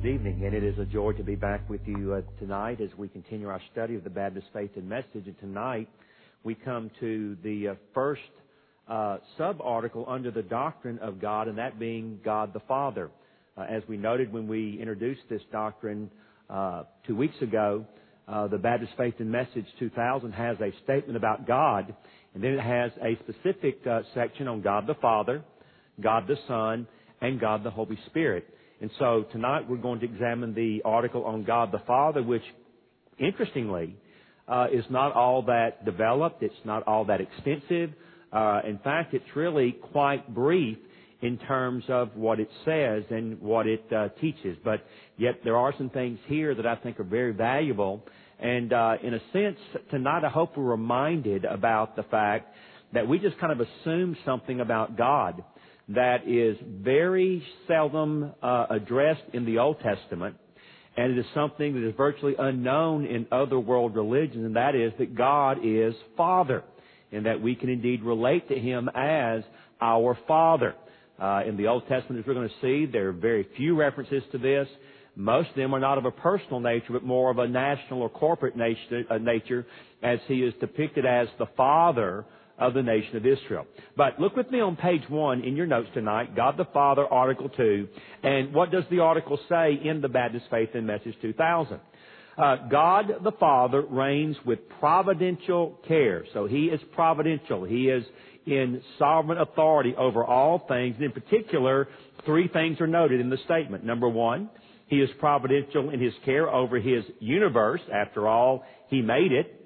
Good evening, and it is a joy to be back with you uh, tonight as we continue our study of the Baptist Faith and Message. And tonight we come to the uh, first uh, sub article under the doctrine of God, and that being God the Father. Uh, as we noted when we introduced this doctrine uh, two weeks ago, uh, the Baptist Faith and Message 2000 has a statement about God, and then it has a specific section on God the Father, God the Son, and God the Holy Spirit. And so tonight we're going to examine the article on God the Father, which, interestingly, uh, is not all that developed. It's not all that extensive. Uh, in fact, it's really quite brief in terms of what it says and what it uh, teaches. But yet there are some things here that I think are very valuable. And uh, in a sense, tonight I hope we're reminded about the fact that we just kind of assume something about God that is very seldom uh, addressed in the Old Testament, and it is something that is virtually unknown in other world religions, and that is that God is Father, and that we can indeed relate to Him as our Father. Uh, in the Old Testament, as we're going to see, there are very few references to this. Most of them are not of a personal nature, but more of a national or corporate uh, nature as He is depicted as the Father of the nation of Israel. But look with me on page one in your notes tonight, God the Father, Article 2. And what does the article say in the Baptist Faith and Message 2000? Uh, God the Father reigns with providential care. So He is providential. He is in sovereign authority over all things. And in particular, three things are noted in the statement. Number one, He is providential in His care over His universe. After all, He made it.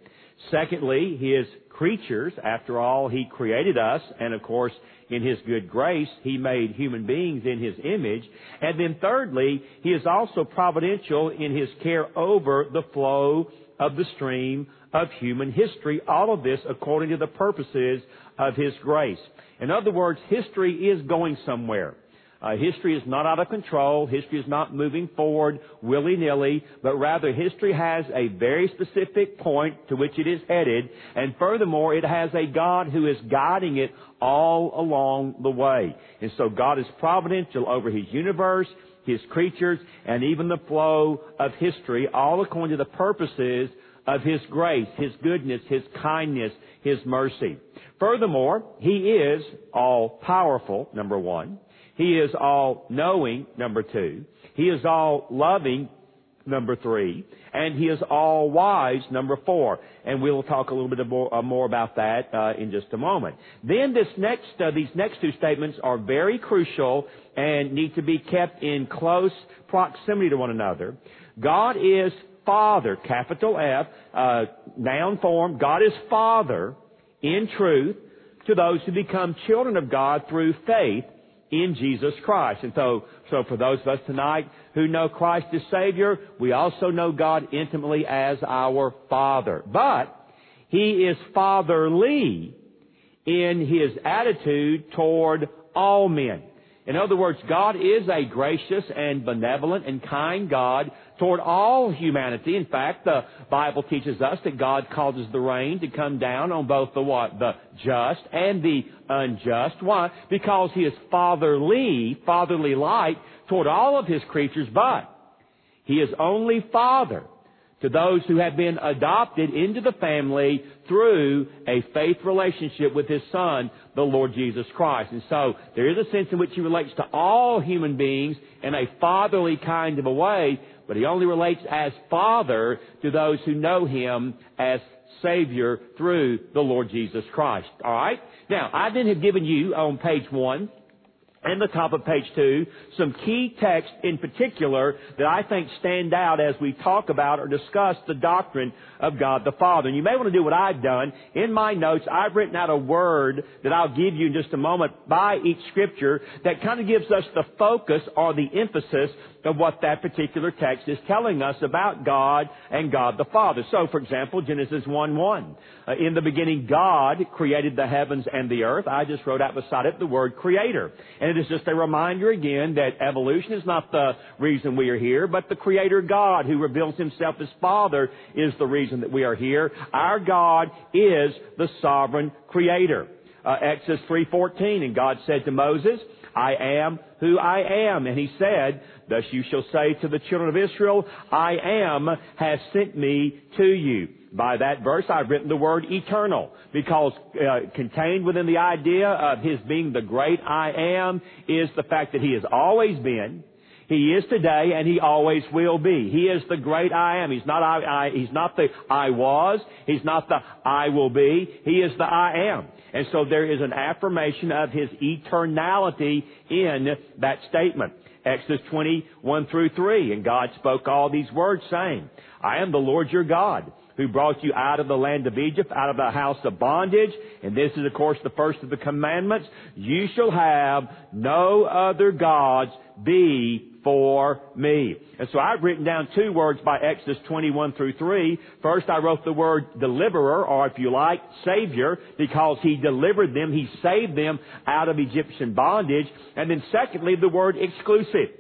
Secondly, his creatures. After all, He created us, and of course, in His good grace, He made human beings in His image. And then thirdly, He is also providential in His care over the flow of the stream of human history. All of this according to the purposes of His grace. In other words, history is going somewhere. Uh, history is not out of control. History is not moving forward willy-nilly, but rather history has a very specific point to which it is headed, and furthermore, it has a God who is guiding it all along the way. And so God is providential over His universe, His creatures, and even the flow of history, all according to the purposes of His grace, His goodness, His kindness, His mercy. Furthermore, He is all powerful, number one. He is all knowing, number two. He is all loving, number three. And He is all wise, number four. And we'll talk a little bit more, uh, more about that uh, in just a moment. Then this next, uh, these next two statements are very crucial and need to be kept in close proximity to one another. God is Father, capital F, uh, noun form. God is Father in truth to those who become children of God through faith in Jesus Christ. And so, so for those of us tonight who know Christ as Savior, we also know God intimately as our Father. But He is fatherly in His attitude toward all men. In other words, God is a gracious and benevolent and kind God toward all humanity. In fact, the Bible teaches us that God causes the rain to come down on both the what? The just and the unjust. Why? Because He is fatherly, fatherly like toward all of His creatures, but He is only Father to those who have been adopted into the family through a faith relationship with His Son, the Lord Jesus Christ. And so, there is a sense in which He relates to all human beings in a fatherly kind of a way, but He only relates as Father to those who know Him as Savior through the Lord Jesus Christ. Alright? Now, I then have given you on page one and the top of page two, some key texts in particular that I think stand out as we talk about or discuss the doctrine of God the Father. And you may want to do what I've done. In my notes, I've written out a word that I'll give you in just a moment by each scripture that kind of gives us the focus or the emphasis of what that particular text is telling us about God and God the Father. So, for example, Genesis 1-1. Uh, in the beginning, God created the heavens and the earth. I just wrote out beside it the word creator. And it is just a reminder again that evolution is not the reason we are here, but the creator God who reveals himself as Father is the reason that we are here. Our God is the sovereign creator. Uh, Exodus 3.14, and God said to Moses, I am who I am. And he said, Thus you shall say to the children of Israel, I am has sent me to you. By that verse, I've written the word eternal because uh, contained within the idea of his being the great I am is the fact that he has always been, he is today and he always will be. He is the great I am. He's not I, I, he's not the I was. He's not the I will be. He is the I am. And so there is an affirmation of his eternality in that statement. Exodus 21 through 3. And God spoke all these words saying, I am the Lord your God who brought you out of the land of Egypt, out of the house of bondage. And this is, of course, the first of the commandments. You shall have no other gods before me. And so I've written down two words by Exodus 21 through 3. First, I wrote the word deliverer, or if you like, savior, because he delivered them, he saved them out of Egyptian bondage. And then secondly, the word exclusive.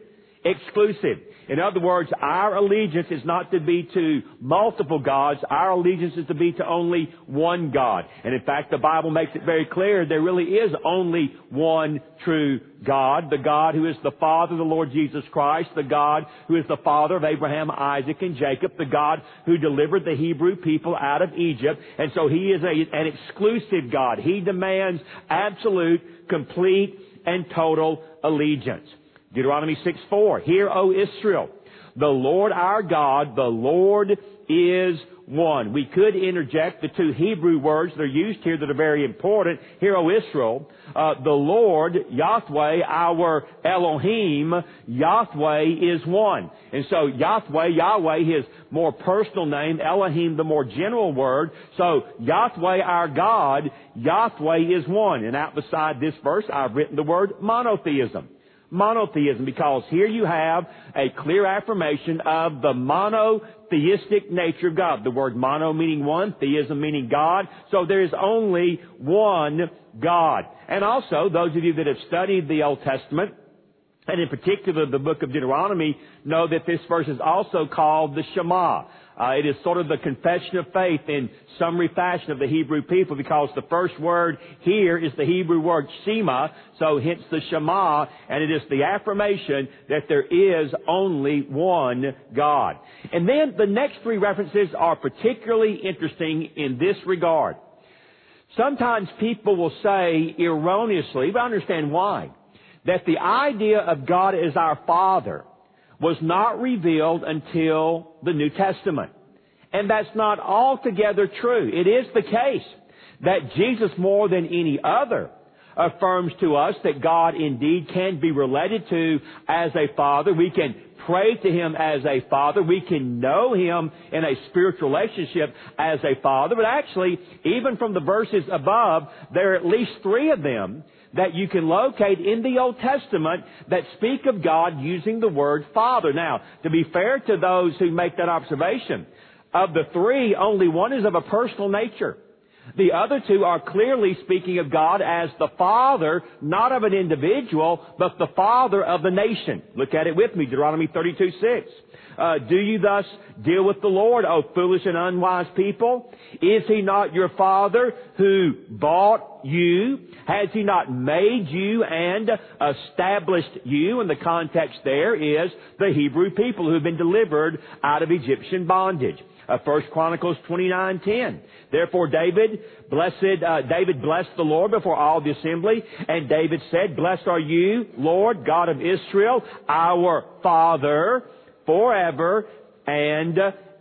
Exclusive. In other words, our allegiance is not to be to multiple gods. Our allegiance is to be to only one God. And in fact, the Bible makes it very clear there really is only one true God. The God who is the Father of the Lord Jesus Christ. The God who is the Father of Abraham, Isaac, and Jacob. The God who delivered the Hebrew people out of Egypt. And so He is a, an exclusive God. He demands absolute, complete, and total allegiance. Deuteronomy 6 4. Hear, O Israel, the Lord our God, the Lord is one. We could interject the two Hebrew words that are used here that are very important. Hear, O Israel, uh, the Lord, Yahweh, our Elohim, Yahweh is one. And so Yahweh, Yahweh, his more personal name, Elohim, the more general word. So Yahweh, our God, Yahweh is one. And out beside this verse, I've written the word monotheism monotheism because here you have a clear affirmation of the monotheistic nature of God. The word mono meaning one, theism meaning God. So there is only one God. And also, those of you that have studied the Old Testament, and in particular the book of Deuteronomy, know that this verse is also called the Shema. Uh, it is sort of the confession of faith in summary fashion of the Hebrew people because the first word here is the Hebrew word Shema, so hence the Shema, and it is the affirmation that there is only one God. And then the next three references are particularly interesting in this regard. Sometimes people will say erroneously, but I understand why, that the idea of God as our Father was not revealed until the New Testament. And that's not altogether true. It is the case that Jesus more than any other affirms to us that God indeed can be related to as a father. We can pray to Him as a father. We can know Him in a spiritual relationship as a father. But actually, even from the verses above, there are at least three of them that you can locate in the Old Testament that speak of God using the word Father. Now, to be fair to those who make that observation, of the three, only one is of a personal nature. The other two are clearly speaking of God as the Father, not of an individual, but the Father of the nation. Look at it with me, Deuteronomy 32, 6. Uh, do you thus deal with the Lord, O foolish and unwise people? Is He not your Father who bought you? Has He not made you and established you? And the context there is the Hebrew people who have been delivered out of Egyptian bondage. Uh, First Chronicles 29:10. Therefore David blessed uh, David blessed the Lord before all the assembly, and David said, "Blessed are you, Lord God of Israel, our Father, forever and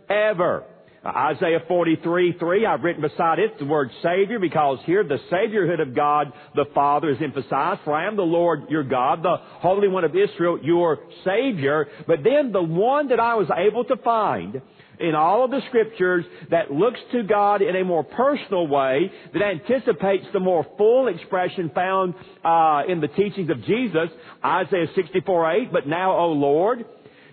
ever." Isaiah 43, 3, I've written beside it the word Savior because here the Saviorhood of God the Father is emphasized. For I am the Lord your God, the Holy One of Israel, your Savior. But then the one that I was able to find in all of the scriptures that looks to God in a more personal way, that anticipates the more full expression found uh, in the teachings of Jesus, Isaiah 64, 8, but now, O Lord,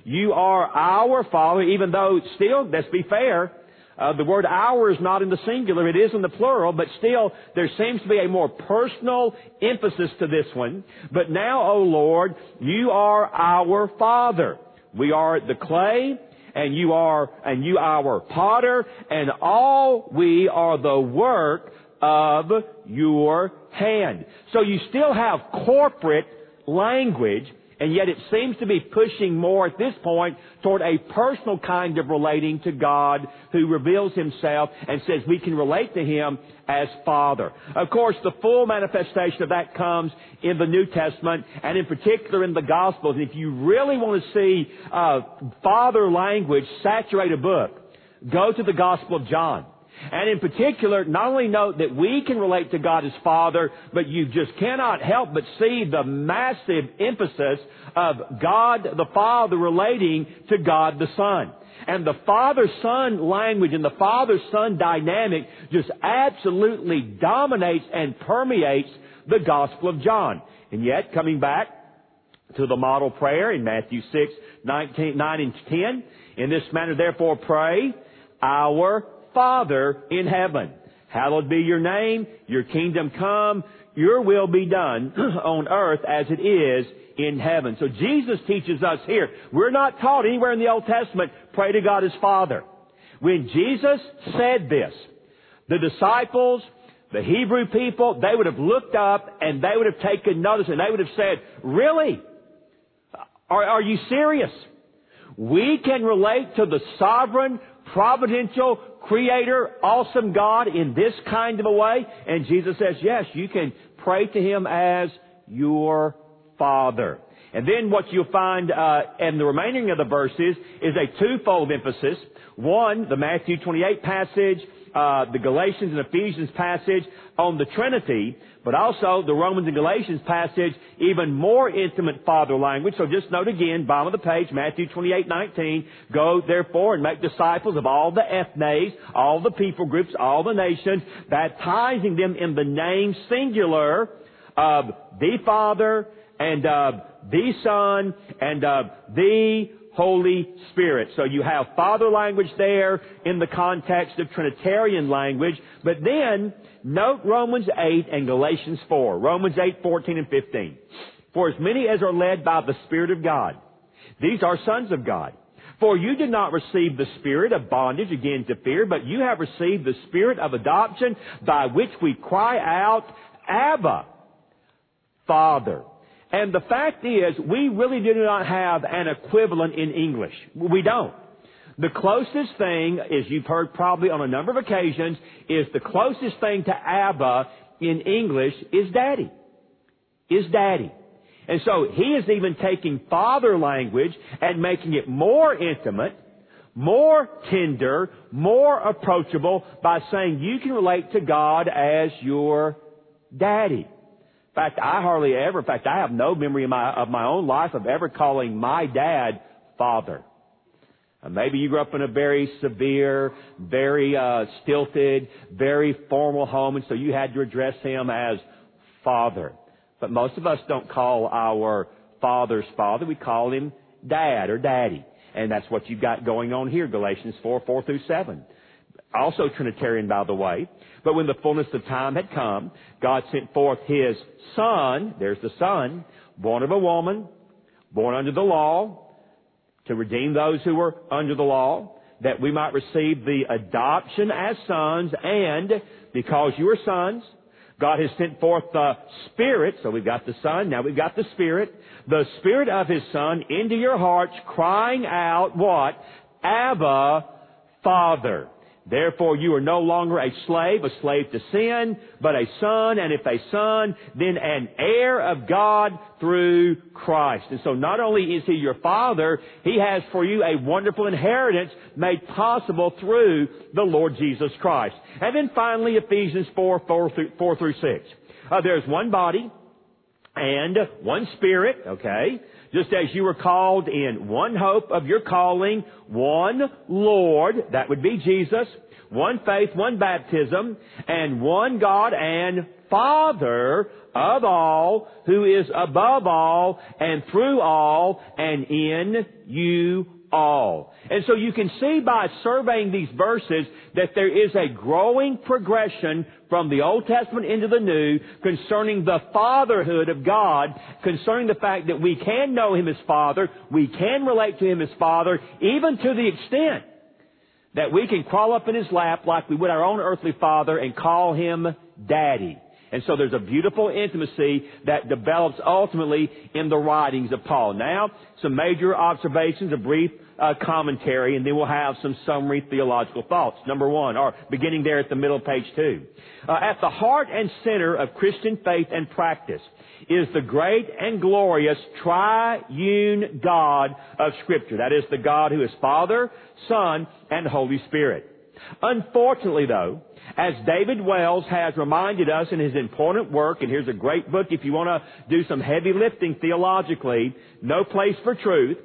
you are our Father, even though still, let's be fair, uh, the word our is not in the singular, it is in the plural, but still there seems to be a more personal emphasis to this one. But now, O Lord, you are our Father. We are the clay, and you are, and you our potter, and all we are the work of your hand. So you still have corporate language, and yet it seems to be pushing more at this point toward a personal kind of relating to God who reveals himself and says we can relate to him as Father. Of course, the full manifestation of that comes in the New Testament and in particular in the Gospels. And if you really want to see uh, Father language saturate a book, go to the Gospel of John. And in particular, not only note that we can relate to God as Father, but you just cannot help but see the massive emphasis of God the Father relating to God the Son. And the Father-Son language and the Father-Son dynamic just absolutely dominates and permeates the Gospel of John. And yet, coming back to the model prayer in Matthew 6, 19, 9 and 10, in this manner therefore pray, Our Father in heaven. Hallowed be your name, your kingdom come, your will be done on earth as it is in heaven. So Jesus teaches us here. We're not taught anywhere in the Old Testament, pray to God as Father. When Jesus said this, the disciples, the Hebrew people, they would have looked up and they would have taken notice and they would have said, really? Are, are you serious? We can relate to the sovereign, providential, creator, awesome God in this kind of a way? And Jesus says, yes, you can pray to Him as your Father. And then what you'll find uh, in the remaining of the verses is a twofold emphasis. One, the Matthew 28 passage, uh, the Galatians and Ephesians passage on the Trinity, but also the Romans and Galatians passage, even more intimate father language. So just note again, bottom of the page, Matthew 28, 19, go therefore and make disciples of all the ethnes, all the people groups, all the nations, baptizing them in the name singular of the Father and of the Son and of the Holy Spirit. So you have Father language there in the context of Trinitarian language, but then note Romans 8 and Galatians 4. Romans 8, 14 and 15. For as many as are led by the Spirit of God, these are sons of God. For you did not receive the spirit of bondage again to fear, but you have received the spirit of adoption by which we cry out, Abba, Father. And the fact is, we really do not have an equivalent in English. We don't. The closest thing, as you've heard probably on a number of occasions, is the closest thing to Abba in English is daddy. Is daddy. And so he is even taking father language and making it more intimate, more tender, more approachable by saying you can relate to God as your daddy. In fact, I hardly ever, in fact, I have no memory of my, of my own life of ever calling my dad father. Uh, maybe you grew up in a very severe, very uh, stilted, very formal home, and so you had to address him as father. But most of us don't call our father's father. We call him dad or daddy. And that's what you've got going on here, Galatians 4, 4 through 7. Also Trinitarian, by the way. But when the fullness of time had come, God sent forth His Son, there's the Son, born of a woman, born under the law, to redeem those who were under the law, that we might receive the adoption as sons, and because you are sons, God has sent forth the Spirit, so we've got the Son, now we've got the Spirit, the Spirit of His Son into your hearts, crying out what? Abba, Father. Therefore you are no longer a slave, a slave to sin, but a son, and if a son, then an heir of God through Christ. And so not only is he your father, he has for you a wonderful inheritance made possible through the Lord Jesus Christ. And then finally Ephesians 4, 4 through, 4 through 6. Uh, there's one body and one spirit, okay? just as you were called in one hope of your calling, one Lord, that would be Jesus, one faith, one baptism, and one God and Father of all, who is above all, and through all, and in you all. And so you can see by surveying these verses that there is a growing progression from the Old Testament into the New concerning the fatherhood of God, concerning the fact that we can know Him as Father, we can relate to Him as Father, even to the extent that we can crawl up in His lap like we would our own earthly father and call Him Daddy. And so there's a beautiful intimacy that develops ultimately in the writings of Paul. Now, some major observations, a brief uh, commentary, and then we'll have some summary theological thoughts. Number one, or beginning there at the middle of page two. Uh, at the heart and center of Christian faith and practice is the great and glorious triune God of Scripture. That is the God who is Father, Son, and Holy Spirit. Unfortunately though, as David Wells has reminded us in his important work, and here's a great book if you want to do some heavy lifting theologically, No Place for Truth,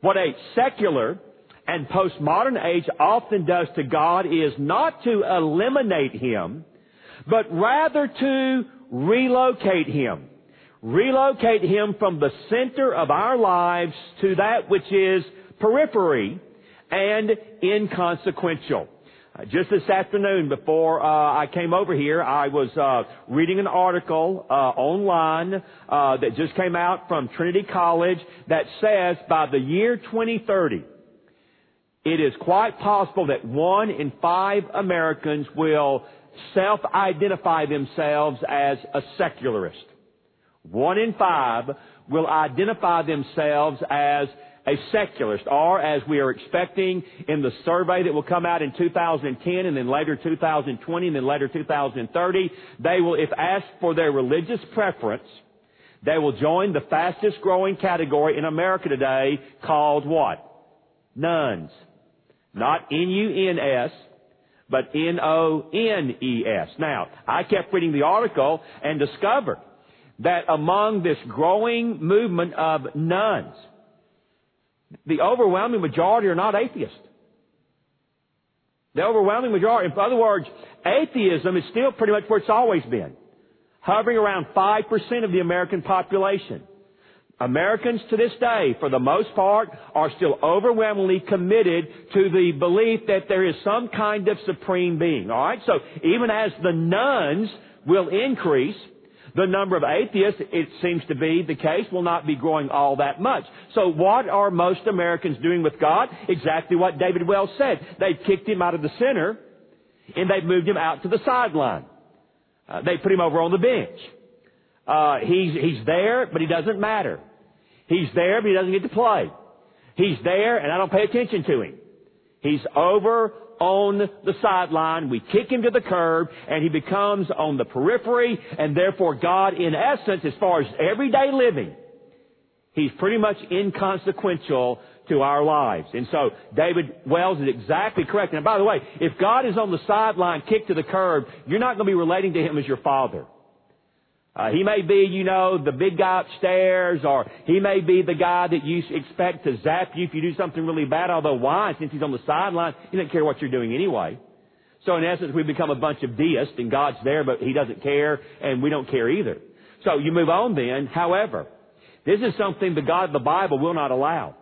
what a secular and postmodern age often does to God is not to eliminate Him, but rather to relocate Him. Relocate Him from the center of our lives to that which is periphery and inconsequential. Uh, just this afternoon, before uh, I came over here, I was uh, reading an article uh, online uh, that just came out from Trinity College that says by the year 2030, it is quite possible that one in five Americans will self-identify themselves as a secularist. One in five will identify themselves as a secularist, or as we are expecting in the survey that will come out in 2010 and then later 2020 and then later 2030, they will, if asked for their religious preference, they will join the fastest growing category in America today called what? Nones. Not N-U-N-S, but N-O-N-E-S. Now, I kept reading the article and discovered that among this growing movement of nones, the overwhelming majority are not atheists. The overwhelming majority, in other words, atheism is still pretty much where it's always been. Hovering around 5% of the American population. Americans to this day, for the most part, are still overwhelmingly committed to the belief that there is some kind of supreme being. Alright? So even as the nones will increase, the number of atheists, it seems to be the case, will not be growing all that much. So what are most Americans doing with God? Exactly what David Wells said. They've kicked him out of the center and they've moved him out to the sideline. Uh, they put him over on the bench. Uh, he's, he's there, but he doesn't matter. He's there, but he doesn't get to play. He's there, and I don't pay attention to him. He's over on the sideline. We kick him to the curb and he becomes on the periphery and therefore God, in essence, as far as everyday living, he's pretty much inconsequential to our lives. And so David Wells is exactly correct. And by the way, if God is on the sideline, kicked to the curb, you're not going to be relating to him as your father. Uh, he may be, you know, the big guy upstairs, or he may be the guy that you expect to zap you if you do something really bad. Although why? Since he's on the sideline, he doesn't care what you're doing anyway. So in essence, we become a bunch of deists, and God's there, but He doesn't care, and we don't care either. So you move on then. However, this is something the God of the Bible will not allow.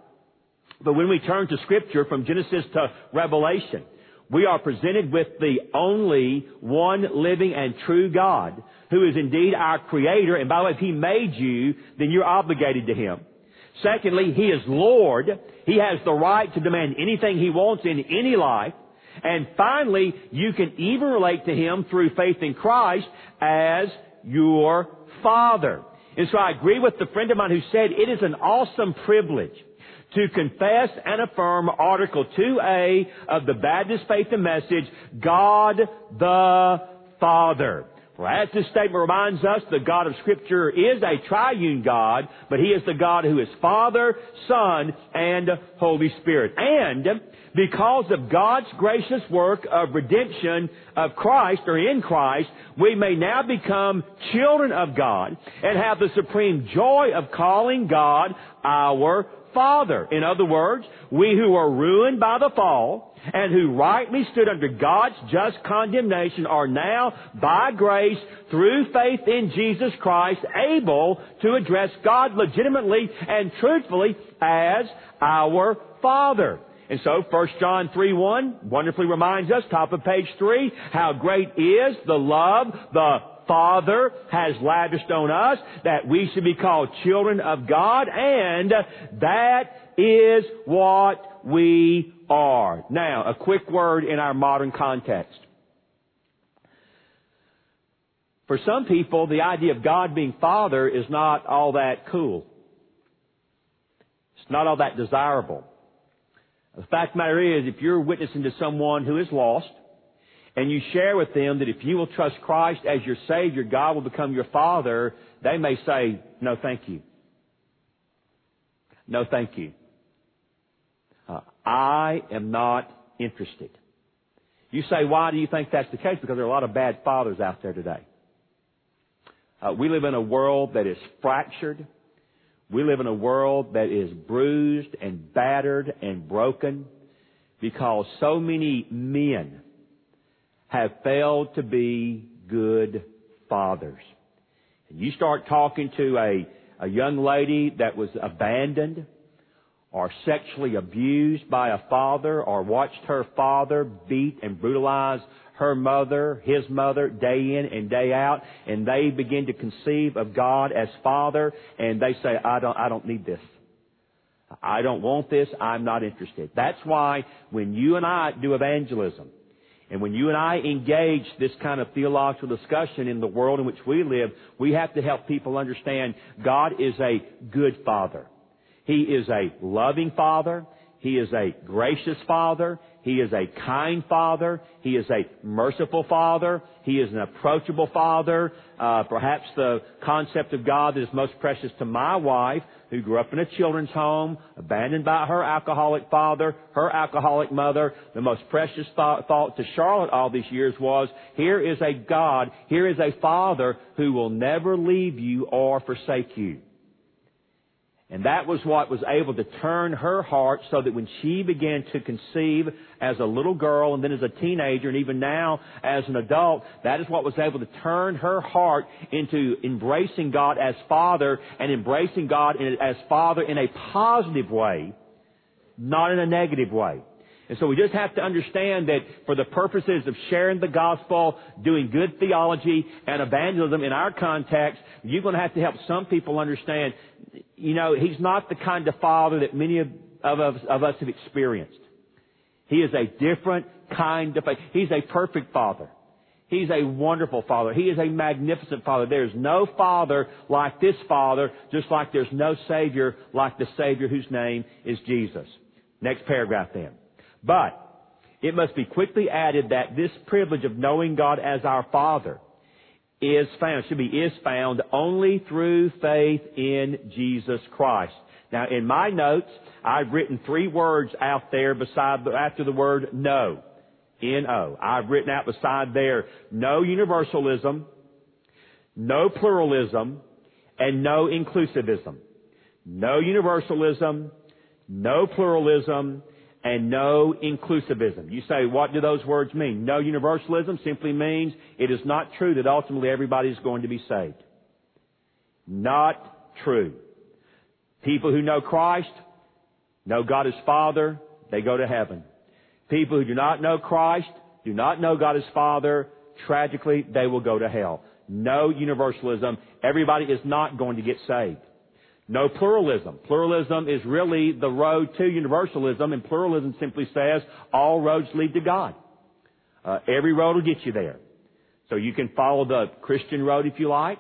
But when we turn to Scripture from Genesis to Revelation, we are presented with the only one living and true God who is indeed our creator. And by the way, if he made you, then you're obligated to him. Secondly, he is Lord. He has the right to demand anything he wants in any life. And finally, you can even relate to him through faith in Christ as your Father. And so I agree with the friend of mine who said it is an awesome privilege to confess and affirm Article 2A of the Baptist Faith and Message, God the Father. For as this statement reminds us, the God of Scripture is a triune God, but He is the God who is Father, Son, and Holy Spirit. And because of God's gracious work of redemption of Christ or in Christ, we may now become children of God and have the supreme joy of calling God our Father. In other words, we who are ruined by the fall, and who rightly stood under God's just condemnation are now, by grace, through faith in Jesus Christ, able to address God legitimately and truthfully as our Father. And so 1 John 3 1 wonderfully reminds us, top of page 3, how great is the love the Father has lavished on us that we should be called children of God and that is what we are. Now, a quick word in our modern context. For some people, the idea of God being Father is not all that cool. It's not all that desirable. The fact of the matter is, if you're witnessing to someone who is lost, and you share with them that if you will trust Christ as your Savior, God will become your Father, they may say, no thank you. No thank you. Uh, I am not interested. You say, why do you think that's the case? Because there are a lot of bad fathers out there today. Uh, we live in a world that is fractured. We live in a world that is bruised and battered and broken because so many men have failed to be good fathers. And you start talking to a, a young lady that was abandoned or sexually abused by a father or watched her father beat and brutalize her mother, his mother, day in and day out, and they begin to conceive of God as Father, and they say, I don't, I don't need this. I don't want this. I'm not interested. That's why when you and I do evangelism, and when you and I engage this kind of theological discussion in the world in which we live, we have to help people understand God is a good Father. He is a loving Father. He is a gracious Father. He is a kind Father. He is a merciful Father. He is an approachable Father. Uh, perhaps the concept of God that is most precious to my wife, who grew up in a children's home, abandoned by her alcoholic father, her alcoholic mother, the most precious thought, thought to Charlotte all these years was, here is a God, here is a Father who will never leave you or forsake you. And that was what was able to turn her heart so that when she began to conceive as a little girl and then as a teenager and even now as an adult, that is what was able to turn her heart into embracing God as Father and embracing God as Father in a positive way, not in a negative way. And so we just have to understand that for the purposes of sharing the gospel, doing good theology and evangelism in our context, you're going to have to help some people understand, you know, he's not the kind of father that many of, of, of us have experienced. He is a different kind of, he's a perfect father. He's a wonderful father. He is a magnificent father. There's no father like this father, just like there's no savior like the savior whose name is Jesus. Next paragraph then. But it must be quickly added that this privilege of knowing God as our Father is found, should be is found only through faith in Jesus Christ. Now in my notes, I've written three words out there beside, after the word no. N-O. I've written out beside there no universalism, no pluralism, and no inclusivism. No universalism, no pluralism, and no inclusivism. You say, what do those words mean? No universalism simply means it is not true that ultimately everybody is going to be saved. Not true. People who know Christ, know God as Father, they go to heaven. People who do not know Christ, do not know God as Father, tragically, they will go to hell. No universalism. Everybody is not going to get saved. No pluralism. Pluralism is really the road to universalism, and pluralism simply says all roads lead to God. Uh, every road will get you there. So you can follow the Christian road if you like.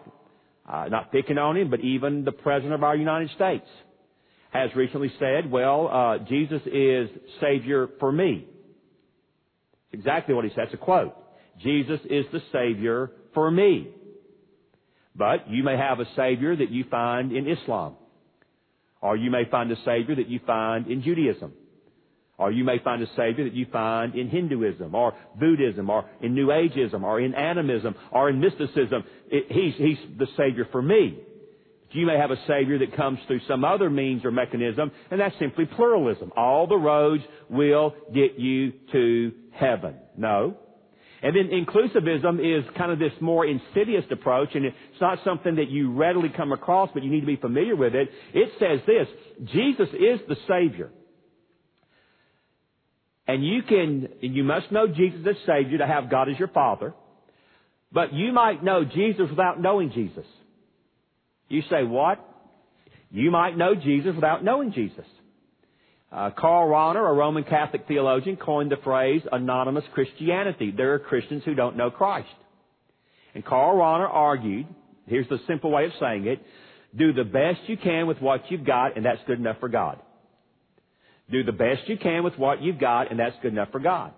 Uh, not picking on him, but even the President of our United States has recently said, well, uh, Jesus is Savior for me. Exactly what he said. It's a quote. Jesus is the Savior for me. But you may have a Savior that you find in Islam. Or you may find a Savior that you find in Judaism. Or you may find a Savior that you find in Hinduism, or Buddhism, or in New Ageism, or in animism, or in mysticism. It, he's, he's the Savior for me. You may have a Savior that comes through some other means or mechanism, and that's simply pluralism. All the roads will get you to heaven. No. And then inclusivism is kind of this more insidious approach, and it's not something that you readily come across, but you need to be familiar with it. It says this, Jesus is the Savior. And you can, and you must know Jesus as Savior to have God as your Father, but you might know Jesus without knowing Jesus. You say, what? You might know Jesus without knowing Jesus. Uh, Karl Rahner, a Roman Catholic theologian, coined the phrase anonymous Christianity. There are Christians who don't know Christ. And Karl Rahner argued, here's the simple way of saying it, do the best you can with what you've got, and that's good enough for God. Do the best you can with what you've got, and that's good enough for God.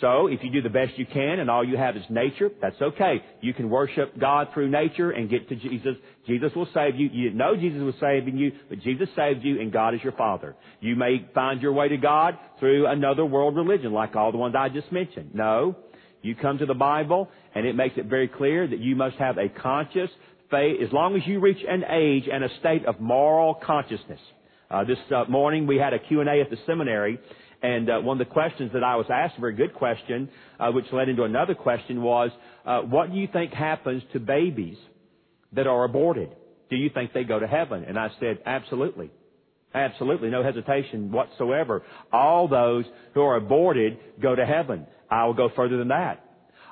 So, if you do the best you can and all you have is nature, that's okay. You can worship God through nature and get to Jesus. Jesus will save you. You didn't know Jesus was saving you, but Jesus saved you and God is your Father. You may find your way to God through another world religion like all the ones I just mentioned. No. You come to the Bible and it makes it very clear that you must have a conscious faith as long as you reach an age and a state of moral consciousness. Uh, this uh, morning we had a Q&A at the seminary and uh, one of the questions that I was asked, a very good question, uh, which led into another question, was, uh, what do you think happens to babies that are aborted? Do you think they go to heaven? And I said, absolutely. Absolutely, no hesitation whatsoever. All those who are aborted go to heaven. I will go further than that.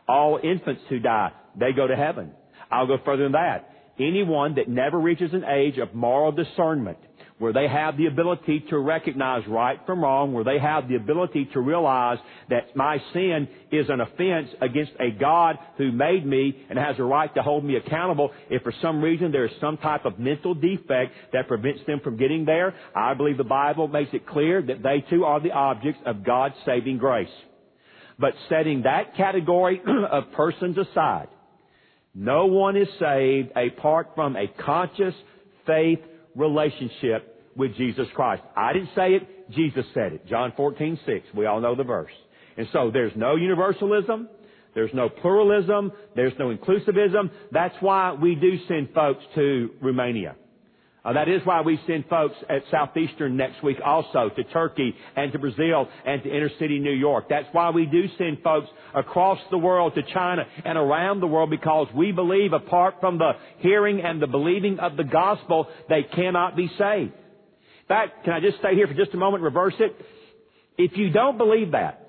All infants who die, they go to heaven. I'll go further than that. Anyone that never reaches an age of moral discernment where they have the ability to recognize right from wrong, where they have the ability to realize that my sin is an offense against a God who made me and has a right to hold me accountable. If for some reason there is some type of mental defect that prevents them from getting there, I believe the Bible makes it clear that they too are the objects of God's saving grace. But setting that category of persons aside, no one is saved apart from a conscious faith relationship with Jesus Christ. I didn't say it, Jesus said it. John 14, 6. We all know the verse. And so there's no universalism. There's no pluralism. There's no inclusivism. That's why we do send folks to Romania. Uh, that is why we send folks at Southeastern next week also to Turkey and to Brazil and to inner city New York. That's why we do send folks across the world to China and around the world because we believe apart from the hearing and the believing of the gospel, they cannot be saved. In fact, can I just stay here for just a moment, reverse it? If you don't believe that,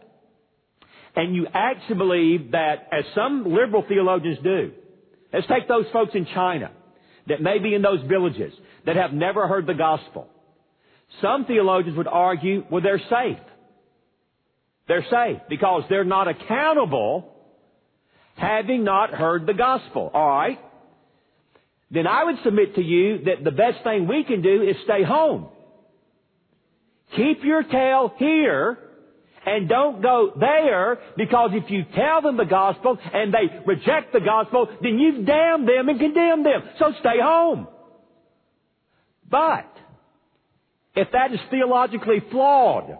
and you actually believe that, as some liberal theologians do, let's take those folks in China that may be in those villages that have never heard the gospel. Some theologians would argue, well, they're safe. They're safe because they're not accountable having not heard the gospel. Alright? Then I would submit to you that the best thing we can do is stay home. Keep your tail here and don't go there because if you tell them the gospel and they reject the gospel, then you've damned them and condemned them. So stay home. But, if that is theologically flawed,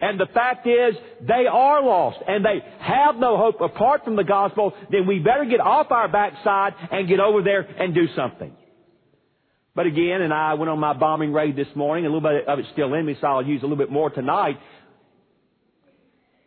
and the fact is, they are lost and they have no hope apart from the gospel, then we better get off our backside and get over there and do something. But again, and I went on my bombing raid this morning, a little bit of it's still in me, so I'll use a little bit more tonight.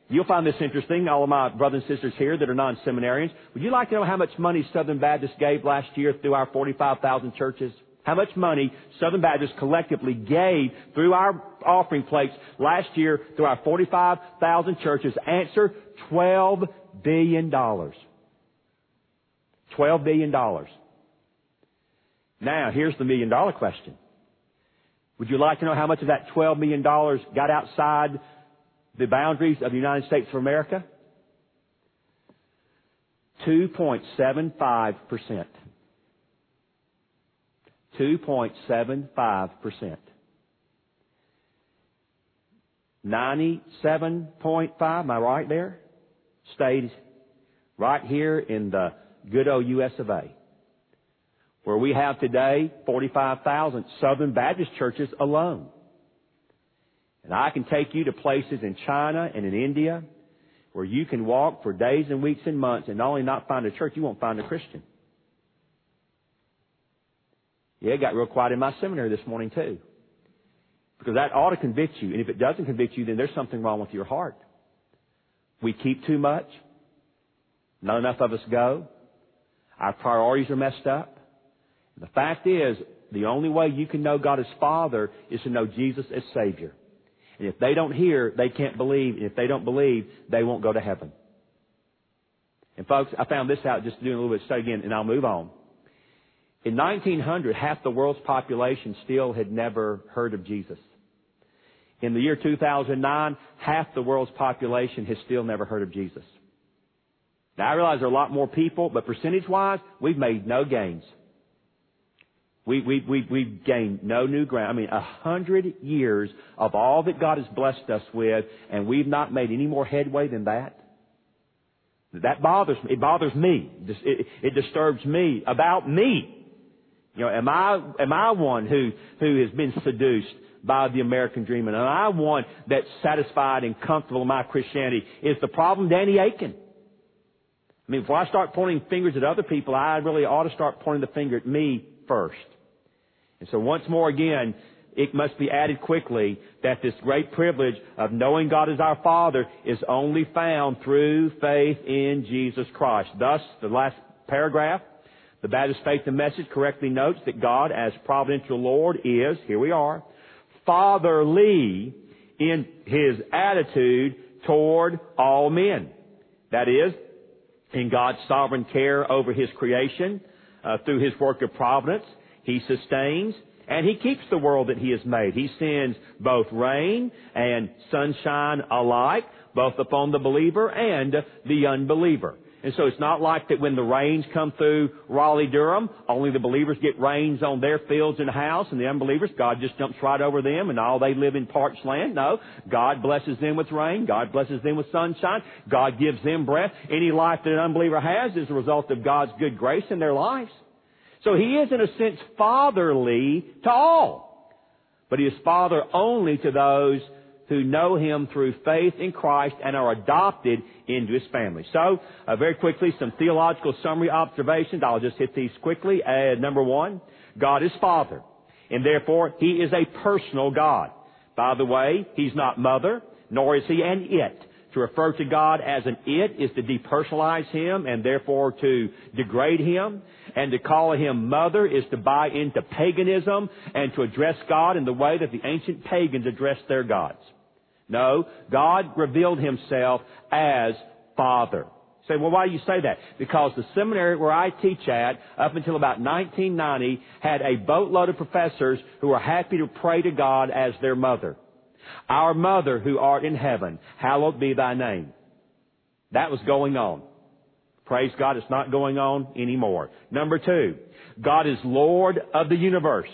You'll find this interesting, all of my brothers and sisters here that are non-seminarians. Would you like to know how much money Southern Baptist gave last year through our 45,000 churches? How much money Southern Baptists collectively gave through our offering plates last year through our 45,000 churches? Answer, $12 billion. $12 billion. Now, here's the million dollar question. Would you like to know how much of that $12 million got outside the boundaries of the United States of America? 2.75%. 2.75%. 97.5, am I right there? Stayed right here in the good old US of A. Where we have today 45,000 Southern Baptist churches alone. And I can take you to places in China and in India where you can walk for days and weeks and months and not only not find a church, you won't find a Christian. Yeah, it got real quiet in my seminary this morning too. Because that ought to convict you. And if it doesn't convict you, then there's something wrong with your heart. We keep too much. Not enough of us go. Our priorities are messed up. The fact is, the only way you can know God as Father is to know Jesus as Savior. And if they don't hear, they can't believe. And if they don't believe, they won't go to heaven. And folks, I found this out just doing a little bit of study again, and I'll move on. In 1900, half the world's population still had never heard of Jesus. In the year 2009, half the world's population has still never heard of Jesus. Now I realize there are a lot more people, but percentage wise, we've made no gains. We, we, we, we've gained no new ground. I mean, a hundred years of all that God has blessed us with, and we've not made any more headway than that. That bothers me. It bothers me. It, it disturbs me about me. You know, am I, am I one who, who has been seduced by the American dream? And am I one that's satisfied and comfortable in my Christianity? Is the problem Danny Akin? I mean, before I start pointing fingers at other people, I really ought to start pointing the finger at me first. And so once more again, it must be added quickly that this great privilege of knowing God as our Father is only found through faith in Jesus Christ. Thus, the last paragraph, the Baptist Faith and Message correctly notes that God as providential Lord is, here we are, fatherly in His attitude toward all men. That is, in God's sovereign care over His creation, uh, through His work of providence, He sustains and He keeps the world that He has made. He sends both rain and sunshine alike, both upon the believer and the unbeliever. And so it's not like that when the rains come through Raleigh, Durham, only the believers get rains on their fields and house, and the unbelievers, God just jumps right over them, and all they live in parched land. No, God blesses them with rain. God blesses them with sunshine. God gives them breath. Any life that an unbeliever has is a result of God's good grace in their lives. So He is, in a sense, fatherly to all. But He is Father only to those who know Him through faith in Christ and are adopted into His family. So, uh, very quickly, some theological summary observations. I'll just hit these quickly. Uh, number one, God is Father, and therefore He is a personal God. By the way, He's not mother, nor is He an it. To refer to God as an it is to depersonalize Him and therefore to degrade Him. And to call Him mother is to buy into paganism and to address God in the way that the ancient pagans addressed their gods. No, God revealed Himself as Father. say, well, why do you say that? Because the seminary where I teach at, up until about 1990, had a boatload of professors who were happy to pray to God as their mother. Our mother who art in heaven, hallowed be thy name. That was going on. Praise God, it's not going on anymore. Number two, God is Lord of the universe.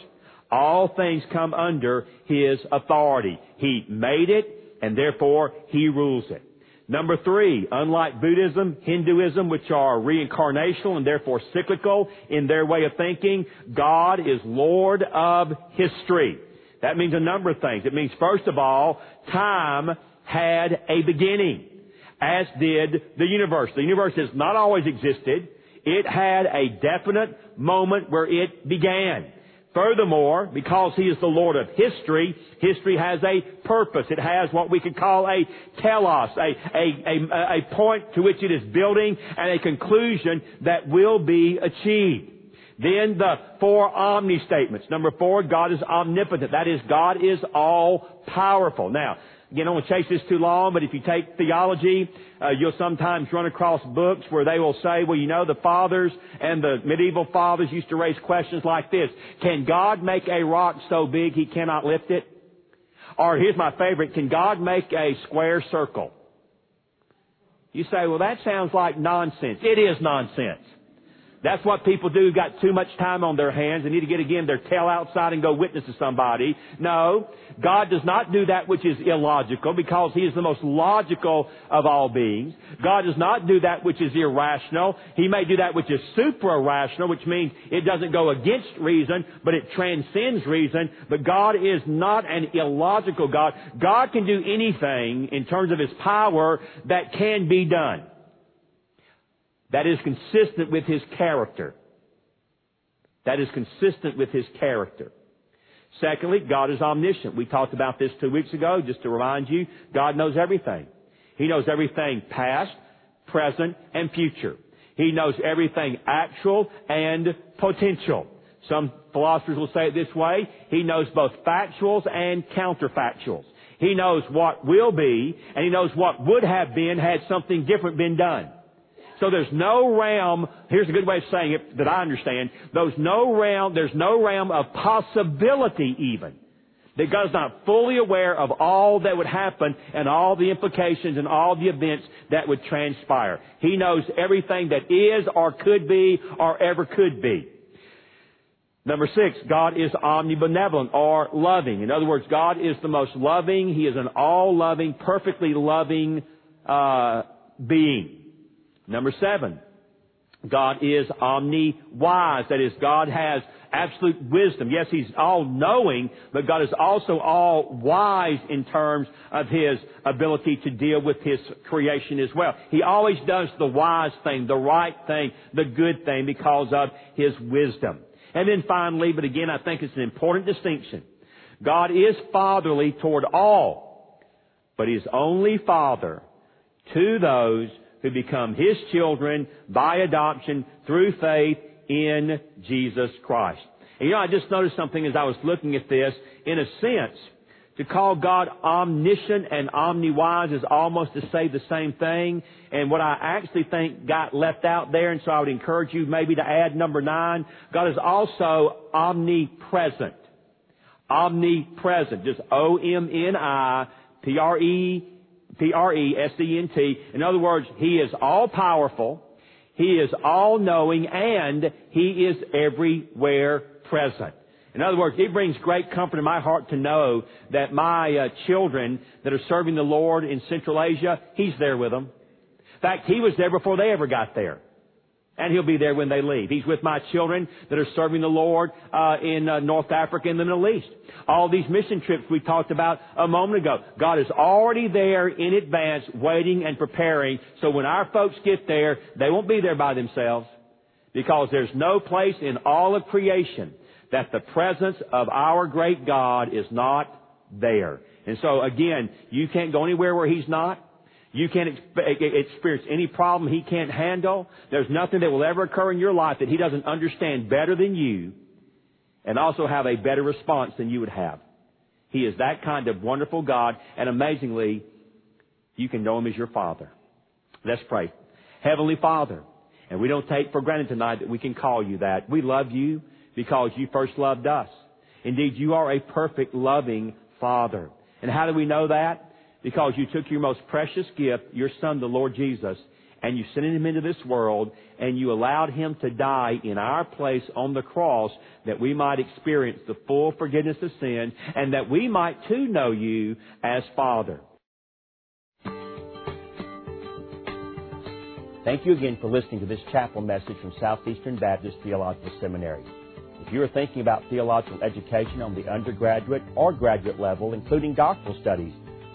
All things come under His authority. He made it, and therefore He rules it. Number three, unlike Buddhism, Hinduism, which are reincarnational and therefore cyclical in their way of thinking, God is Lord of history. That means a number of things. It means, first of all, time had a beginning, as did the universe. The universe has not always existed. It had a definite moment where it began. Furthermore, because He is the Lord of history, history has a purpose. It has what we could call a telos, a, a, a, a point to which it is building and a conclusion that will be achieved. Then the four omni statements. Number four, God is omnipotent. That is, God is all powerful. Now, don't want to chase this too long, but if you take theology, uh, you'll sometimes run across books where they will say, well, you know, the fathers and the medieval fathers used to raise questions like this. Can God make a rock so big he cannot lift it? Or here's my favorite, can God make a square circle? You say, well, that sounds like nonsense. It is nonsense. That's what people do who got too much time on their hands and need to get again their tail outside and go witness to somebody. No, God does not do that which is illogical because He is the most logical of all beings. God does not do that which is irrational. He may do that which is supra-rational, which means it doesn't go against reason, but it transcends reason. But God is not an illogical God. God can do anything in terms of His power that can be done that is consistent with his character. That is consistent with his character. Secondly, God is omniscient. We talked about this two weeks ago, just to remind you, God knows everything. He knows everything past, present, and future. He knows everything actual and potential. Some philosophers will say it this way, He knows both factuals and counterfactuals. He knows what will be, and He knows what would have been had something different been done. So there's no realm, here's a good way of saying it that I understand, there's no realm, there's no realm of possibility even. That God is not fully aware of all that would happen and all the implications and all the events that would transpire. He knows everything that is or could be or ever could be. Number six, God is omnibenevolent or loving. In other words, God is the most loving. He is an all-loving, perfectly loving uh, being. Number seven, God is omni-wise. That is, God has absolute wisdom. Yes, He's all-knowing, but God is also all-wise in terms of His ability to deal with His creation as well. He always does the wise thing, the right thing, the good thing because of His wisdom. And then finally, but again, I think it's an important distinction. God is fatherly toward all, but He's only Father to those who become His children by adoption through faith in Jesus Christ. And you know, I just noticed something as I was looking at this. In a sense, to call God omniscient and omni-wise is almost to say the same thing. And what I actually think got left out there, and so I would encourage you maybe to add number nine, God is also omnipresent. Omnipresent. Just O-M-N-I-P-R-E P-R-E-S-E-N-T. In other words, He is all powerful. He is all knowing and He is everywhere present. In other words, it brings great comfort in my heart to know that my uh, children that are serving the Lord in Central Asia, He's there with them. In fact, He was there before they ever got there. And he'll be there when they leave. He's with my children that are serving the Lord uh, in uh, North Africa and the Middle East. All these mission trips we talked about a moment ago. God is already there in advance, waiting and preparing. So when our folks get there, they won't be there by themselves because there's no place in all of creation that the presence of our great God is not there. And so again, you can't go anywhere where He's not. You can't experience any problem He can't handle. There's nothing that will ever occur in your life that He doesn't understand better than you and also have a better response than you would have. He is that kind of wonderful God, and amazingly, you can know Him as your Father. Let's pray. Heavenly Father, and we don't take for granted tonight that we can call you that. We love you because you first loved us. Indeed, you are a perfect, loving Father. And how do we know that? Because you took your most precious gift, your son, the Lord Jesus, and you sent him into this world and you allowed him to die in our place on the cross that we might experience the full forgiveness of sin and that we might too know you as Father. Thank you again for listening to this chapel message from Southeastern Baptist Theological Seminary. If you are thinking about theological education on the undergraduate or graduate level, including doctoral studies,